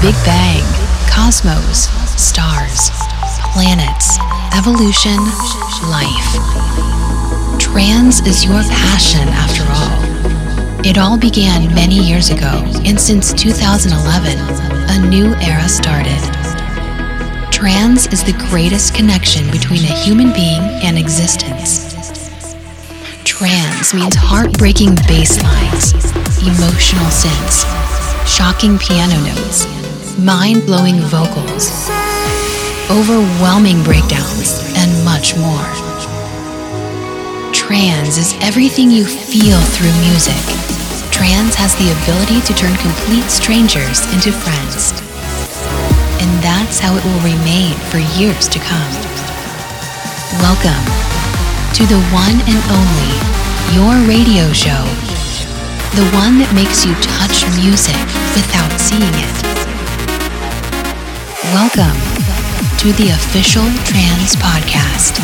Big Bang, cosmos, stars, planets, evolution, life. Trance is your passion after all. It all began many years ago, and since 2011, a new era started. Trance is the greatest connection between a human being and existence. Trance means heartbreaking bass lines, emotional synths, shocking piano notes, mind blowing vocals, overwhelming breakdowns, and much more. Trance is everything you feel through music. Trance has the ability to turn complete strangers into friends. And that's how it will remain for years to come. Welcome to the one and only Your Radio Show. The one that makes you touch music without seeing it. Welcome to the official Trance Podcast.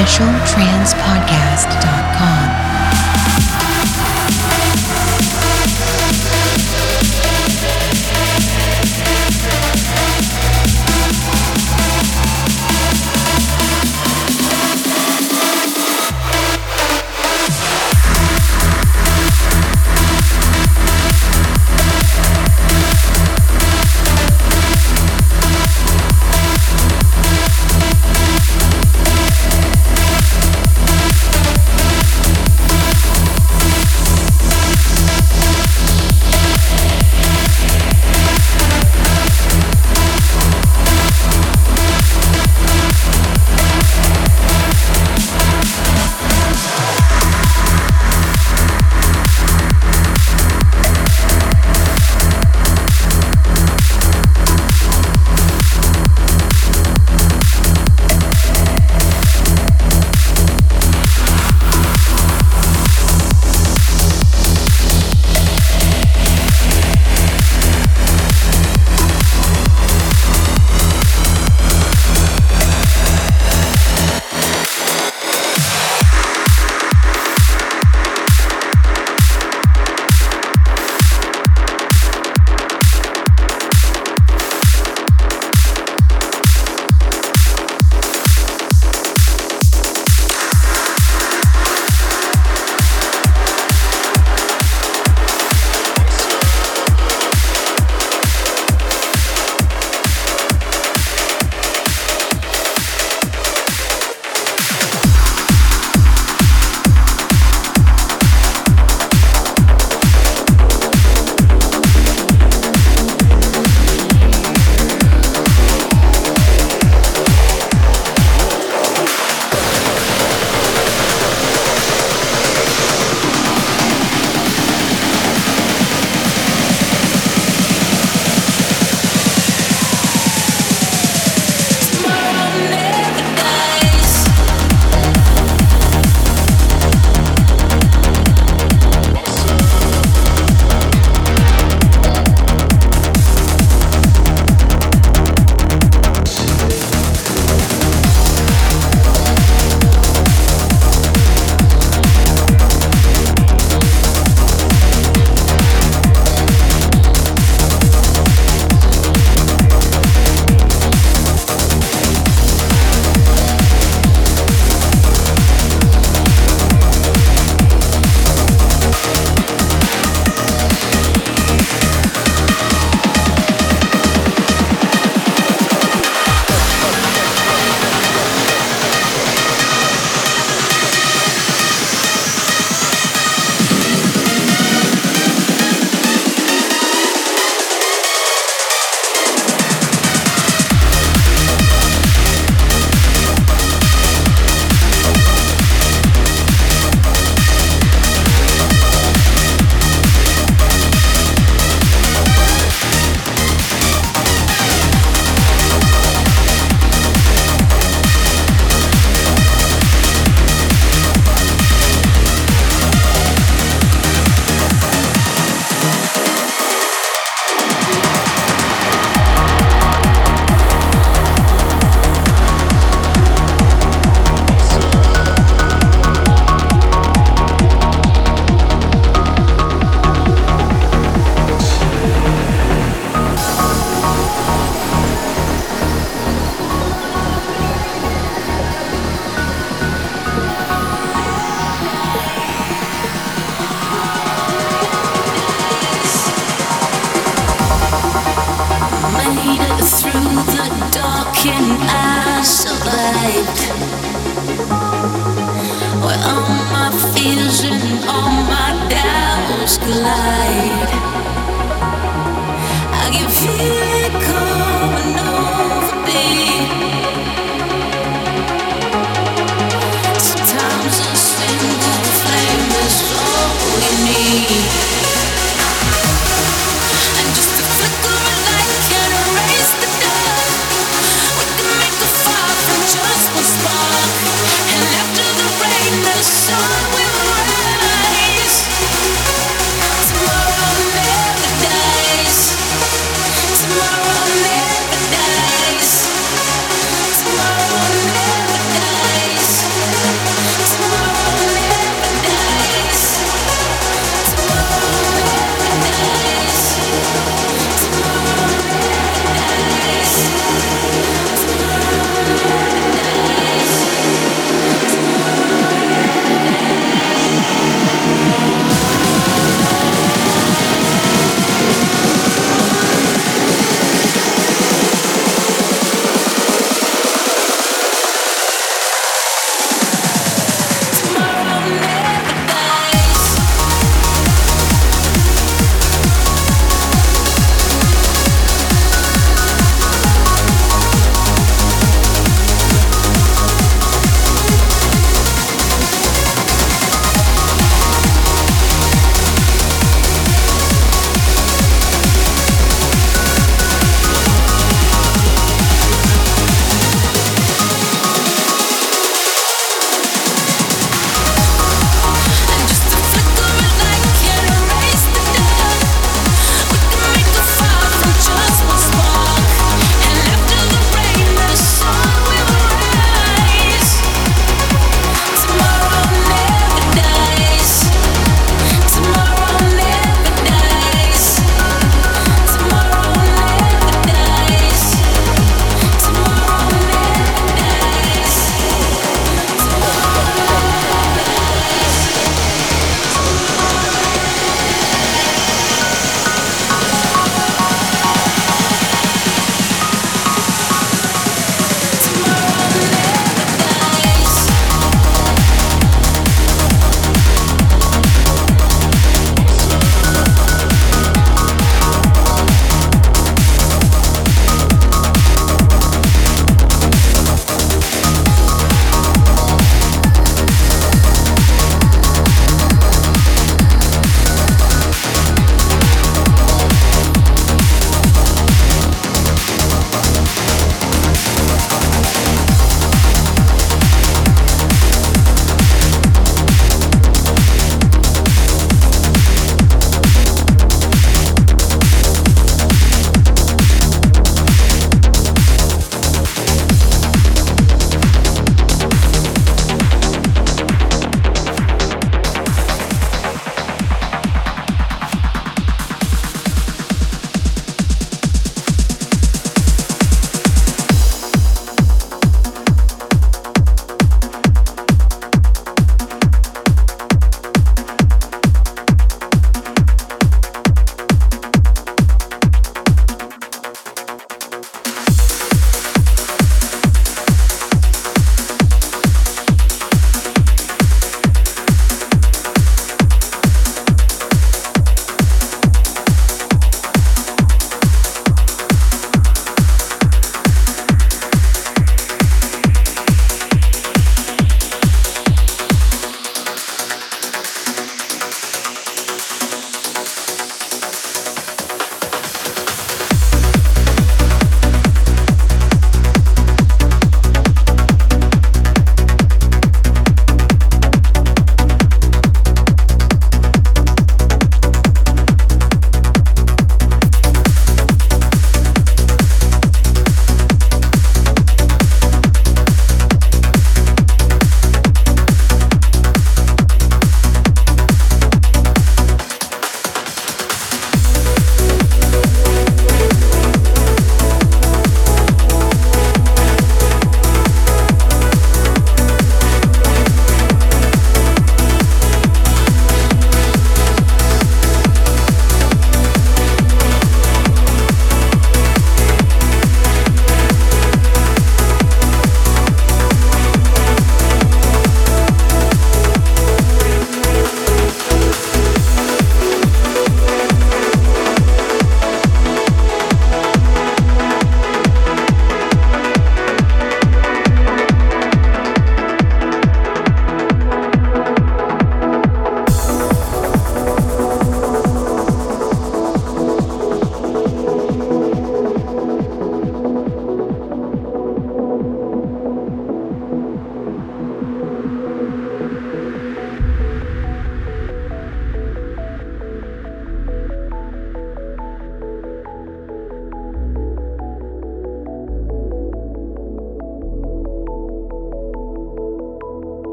To the official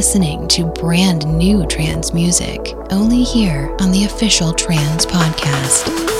listening to brand new trance music only here on the official Trance Podcast.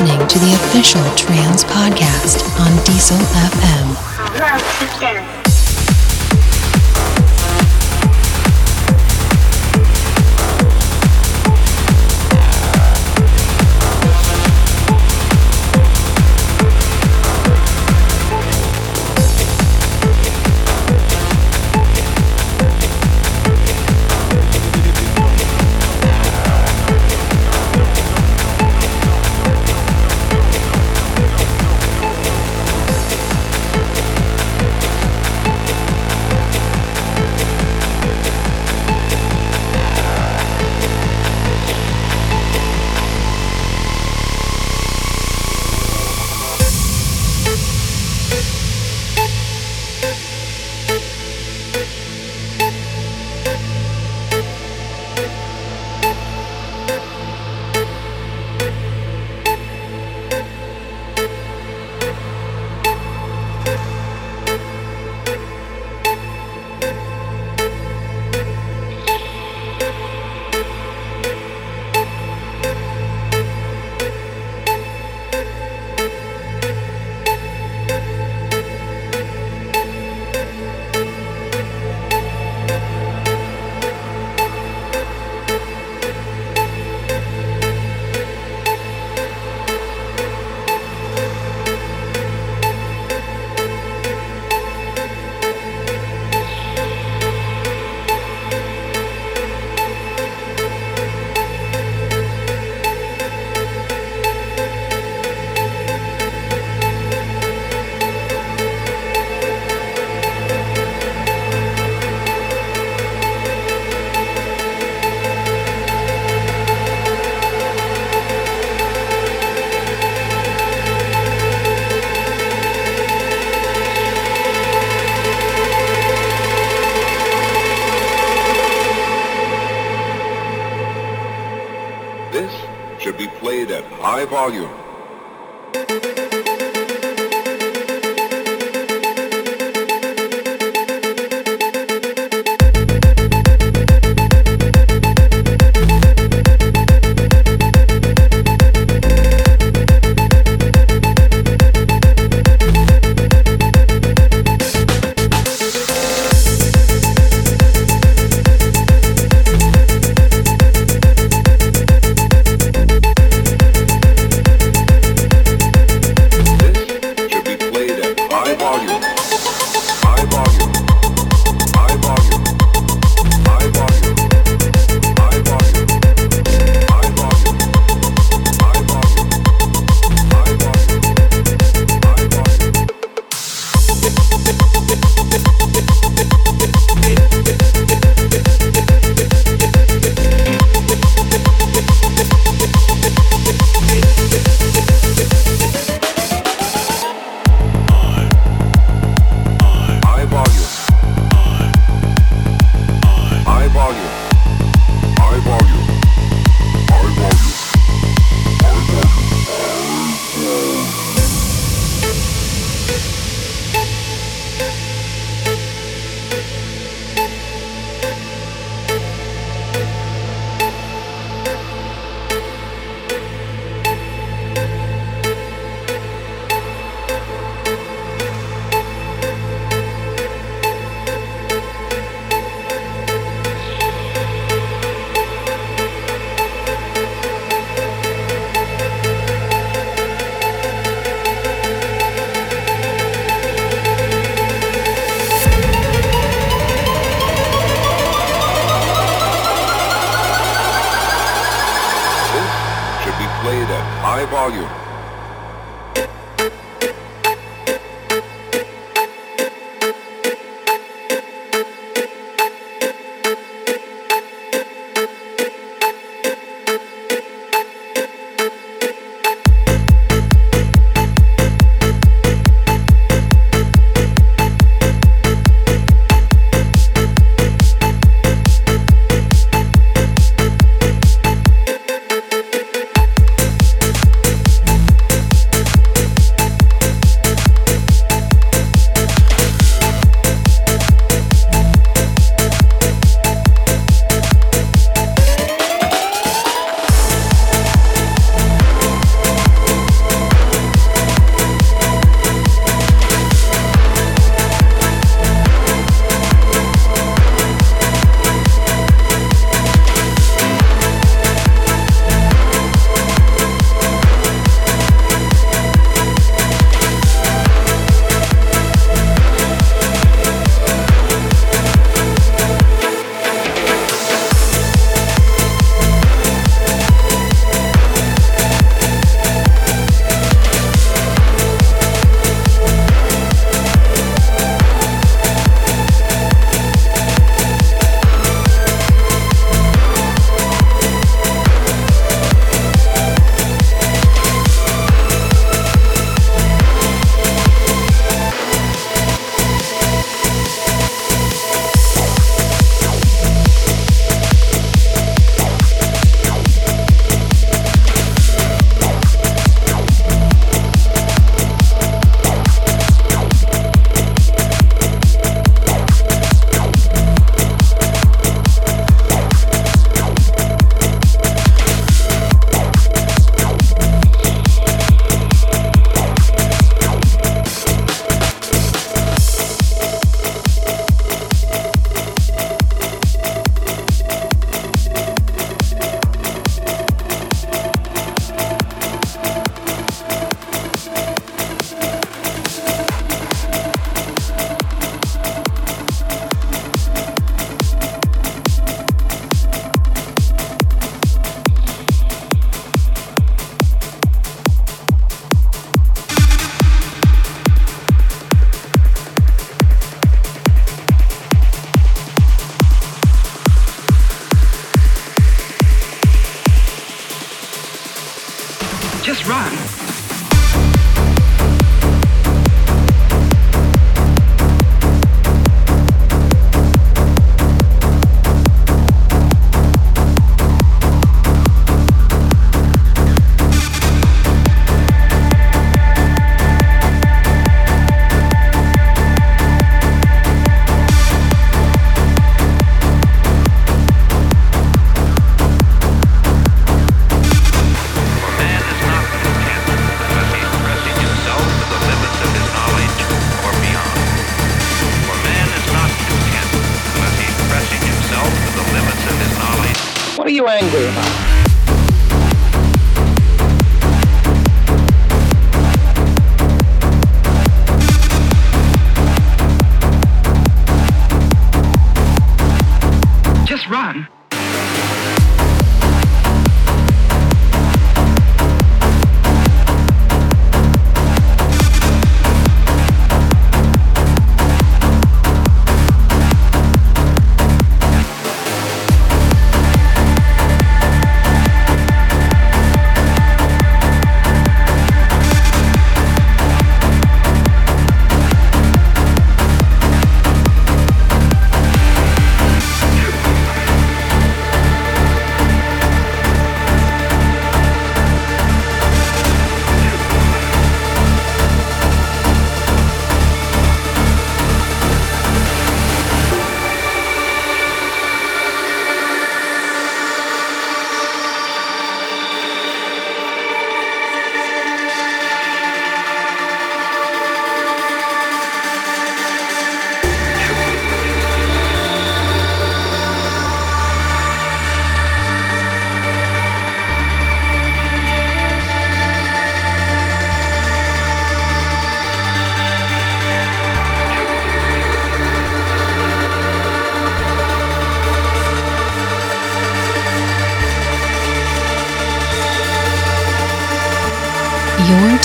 To the official Trance Podcast on Diesel FM.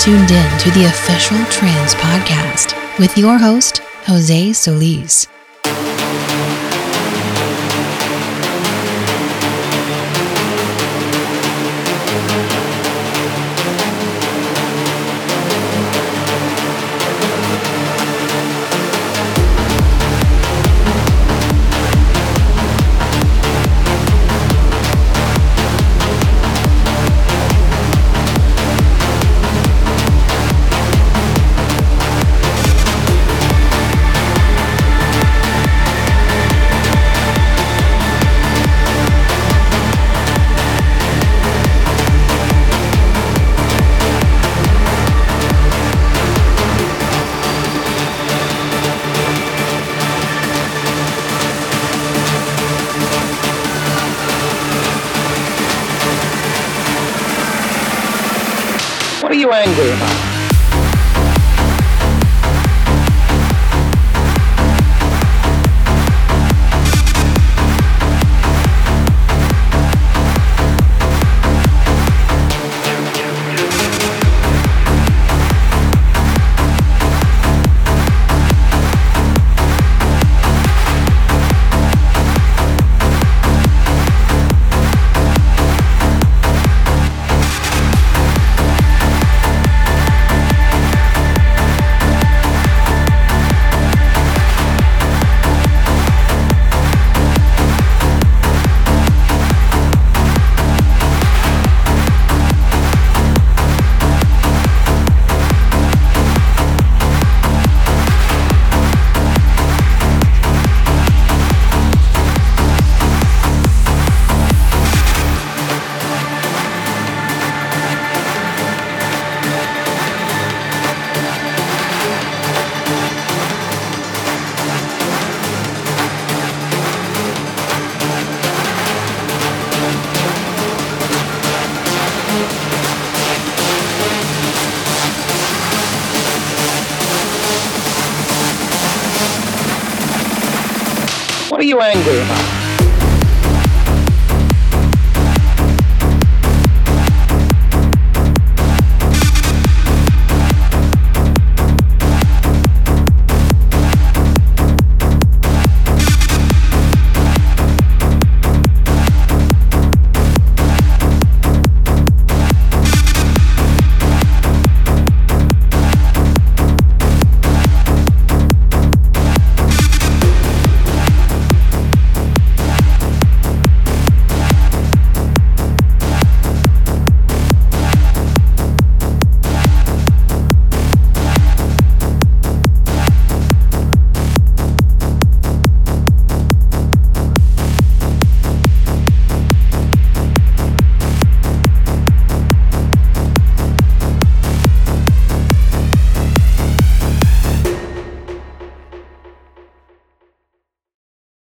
Tuned in to the official Trance Podcast with your host, Jose Solis.